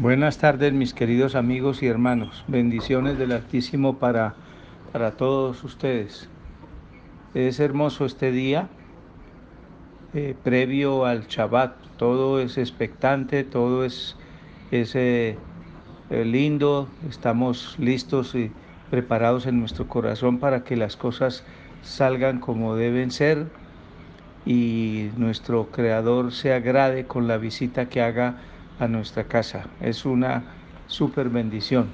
Buenas tardes mis queridos amigos y hermanos. Bendiciones del Altísimo para, para todos ustedes. Es hermoso este día, eh, previo al Shabbat. Todo es expectante, todo es, es eh, eh, lindo. Estamos listos y preparados en nuestro corazón para que las cosas salgan como deben ser y nuestro Creador se agrade con la visita que haga a nuestra casa. Es una super bendición.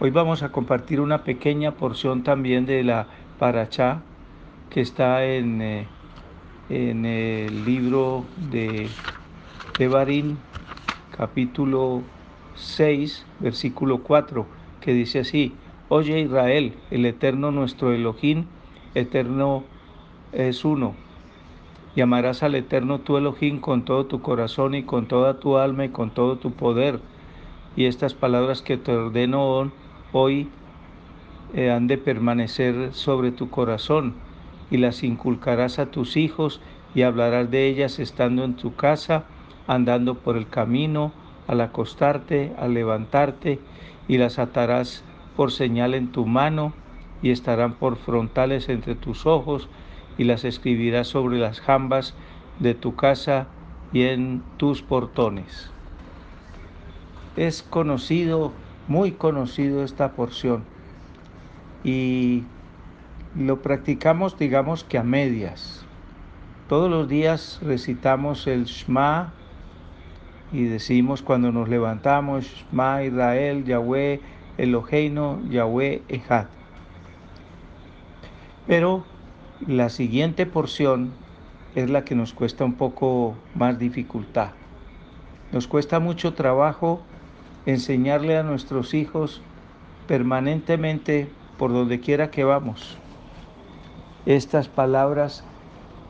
Hoy vamos a compartir una pequeña porción también de la Parachá que está en, eh, en el libro de Tebarín, capítulo 6, versículo 4, que dice así, Oye Israel, el eterno nuestro Elohim, eterno es uno y amarás al Eterno tu Elohim con todo tu corazón y con toda tu alma y con todo tu poder. Y estas palabras que te ordeno hoy eh, han de permanecer sobre tu corazón y las inculcarás a tus hijos y hablarás de ellas estando en tu casa, andando por el camino, al acostarte, al levantarte, y las atarás por señal en tu mano y estarán por frontales entre tus ojos y las escribirás sobre las jambas de tu casa y en tus portones. Es conocido, muy conocido esta porción y lo practicamos digamos que a medias. Todos los días recitamos el Shema y decimos cuando nos levantamos, Shema Israel, Yahweh, Eloheino, Yahweh, Ejad. Pero la siguiente porción es la que nos cuesta un poco más dificultad. Nos cuesta mucho trabajo enseñarle a nuestros hijos permanentemente por donde quiera que vamos estas palabras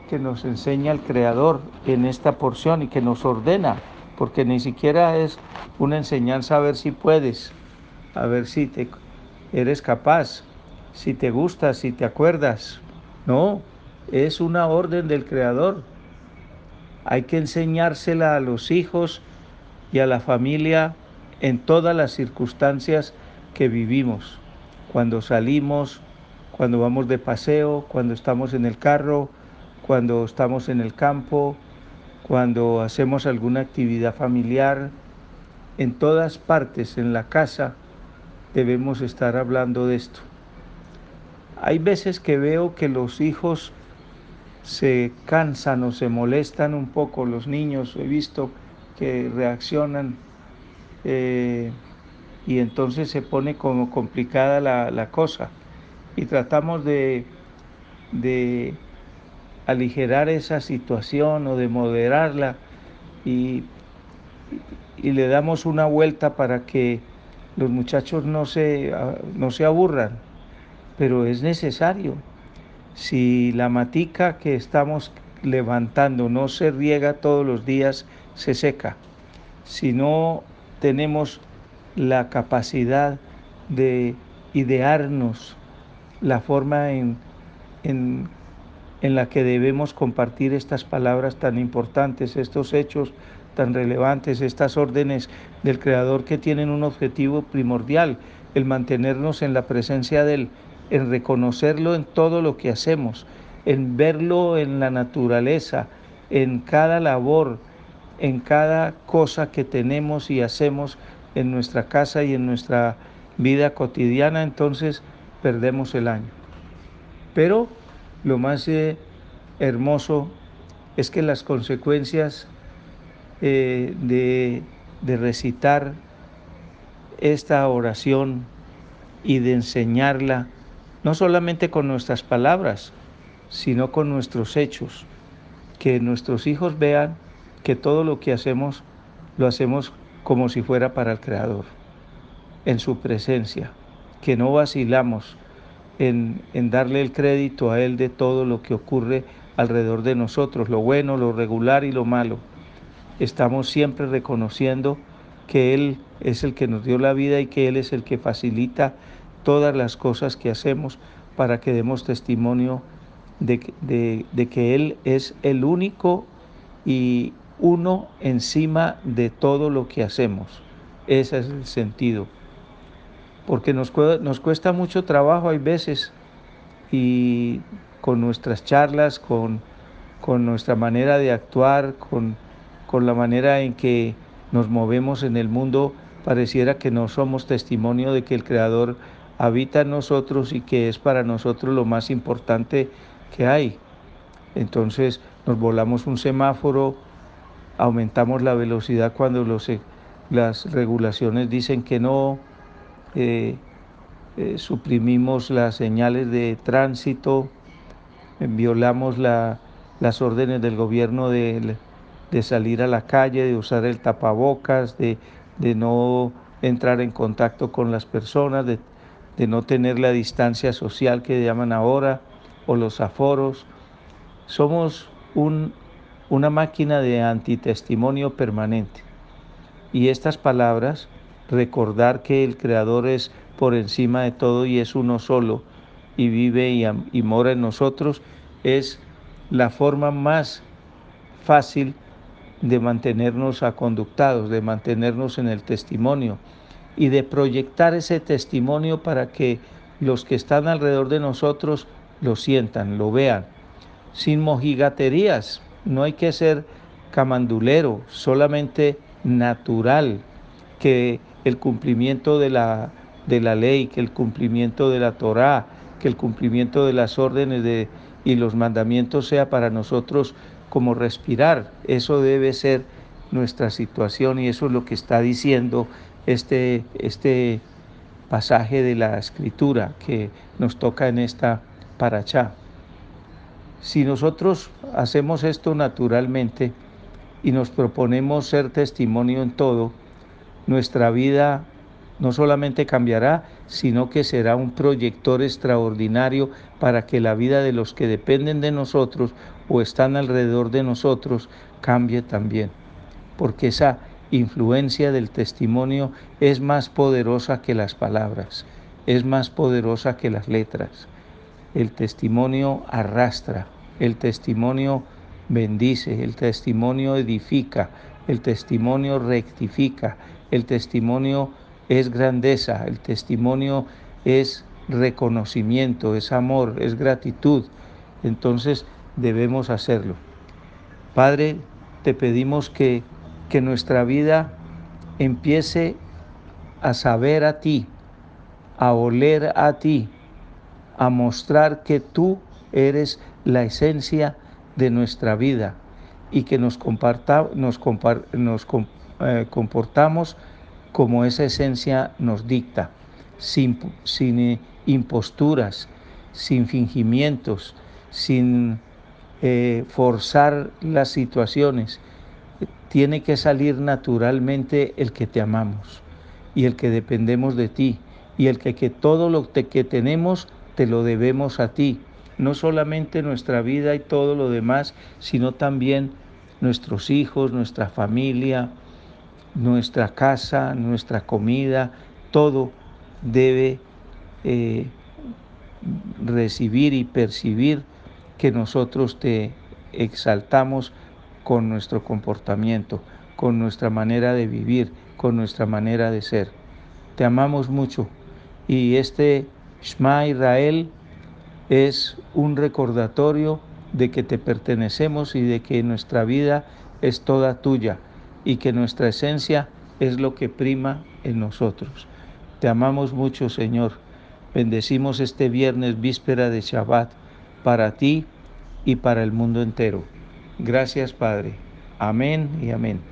que nos enseña el Creador en esta porción y que nos ordena, porque ni siquiera es una enseñanza a ver si puedes, a ver si te eres capaz, si te gusta, si te acuerdas, no, es una orden del Creador. Hay que enseñársela a los hijos y a la familia en todas las circunstancias que vivimos. Cuando salimos, cuando vamos de paseo, cuando estamos en el carro, cuando estamos en el campo, cuando hacemos alguna actividad familiar, en todas partes, en la casa, debemos estar hablando de esto. Hay veces que veo que los hijos se cansan o se molestan un poco, los niños he visto que reaccionan eh, y entonces se pone como complicada la, cosa. Y tratamos de, de aligerar esa situación o de moderarla y, y, le damos una vuelta para que los muchachos no se, no se aburran pero es necesario. Si la matica que estamos levantando no se riega todos los días, se seca. Si no tenemos la capacidad de idearnos la forma en, en, en, la que debemos compartir estas palabras tan importantes, estos hechos tan relevantes, estas órdenes del Creador que tienen un objetivo primordial, el mantenernos en la presencia del en reconocerlo en todo lo que hacemos, en verlo en la naturaleza, en cada labor, en cada cosa que tenemos y hacemos en nuestra casa y en nuestra vida cotidiana, entonces perdemos el año. Pero lo más eh, hermoso es que las consecuencias eh, de, de recitar esta oración y de enseñarla no solamente con nuestras palabras, sino con nuestros hechos. Que nuestros hijos vean que todo lo que hacemos lo hacemos como si fuera para el Creador, en su presencia, que no vacilamos en, en darle el crédito a Él de todo lo que ocurre alrededor de nosotros, lo bueno, lo regular y lo malo. Estamos siempre reconociendo que Él es el que nos dio la vida y que Él es el que facilita todas las cosas que hacemos para que demos testimonio de, que Él es el único y uno encima de todo lo que hacemos. Ese es el sentido. Porque nos, nos cuesta mucho trabajo, hay veces, y con nuestras charlas, con, con nuestra manera de actuar, con, con la manera en que nos movemos en el mundo, pareciera que no somos testimonio de que el Creador habita en nosotros y que es para nosotros lo más importante que hay. Entonces nos volamos un semáforo, aumentamos la velocidad cuando los, eh, las regulaciones dicen que no, eh, eh, suprimimos las señales de tránsito, violamos las órdenes del gobierno de, de, salir a la calle, de usar el tapabocas, de, de, no entrar en contacto con las personas, de, de no tener la distancia social que llaman ahora, o los aforos. Somos un, una máquina de antitestimonio permanente. Y estas palabras, recordar que el Creador es por encima de todo y es uno solo y vive y, y mora en nosotros, es la forma más fácil de mantenernos aconductados, de mantenernos en el testimonio y de proyectar ese testimonio para que los que están alrededor de nosotros lo sientan, lo vean, sin mojigaterías. No hay que ser camandulero, solamente natural, que el cumplimiento de la, de la ley, que el cumplimiento de la Torá, que el cumplimiento de las órdenes de, y los mandamientos sea para nosotros como respirar. Eso debe ser nuestra situación y eso es lo que está diciendo este, este pasaje de la escritura que nos toca en esta paracha. Si nosotros hacemos esto naturalmente y nos proponemos ser testimonio en todo, nuestra vida no solamente cambiará, sino que será un proyector extraordinario para que la vida de los que dependen de nosotros o están alrededor de nosotros cambie también. Porque esa influencia del testimonio es más poderosa que las palabras, es más poderosa que las letras. El testimonio arrastra, el testimonio bendice, el testimonio edifica, el testimonio rectifica, el testimonio es grandeza, el testimonio es reconocimiento, es amor, es gratitud. Entonces debemos hacerlo. Padre, te pedimos que, que nuestra vida empiece a saber a ti, a oler a ti, a mostrar que tú eres la esencia de nuestra vida y que nos, comparta, nos, eh, comportamos como esa esencia nos dicta, sin, sin eh, imposturas, sin fingimientos, sin eh, forzar las situaciones. Tiene que salir naturalmente el que te amamos y el que dependemos de ti y el que, que todo lo que tenemos te lo debemos a ti. No solamente nuestra vida y todo lo demás, sino también nuestros hijos, nuestra familia, nuestra casa, nuestra comida, todo debe eh, recibir y percibir que nosotros te exaltamos con nuestro comportamiento, con nuestra manera de vivir, con nuestra manera de ser. Te amamos mucho y este Shema Israel es un recordatorio de que te pertenecemos y de que nuestra vida es toda tuya y que nuestra esencia es lo que prima en nosotros. Te amamos mucho, Señor. Bendecimos este viernes, víspera de Shabbat, para ti y para el mundo entero. Gracias, Padre. Amén y amén.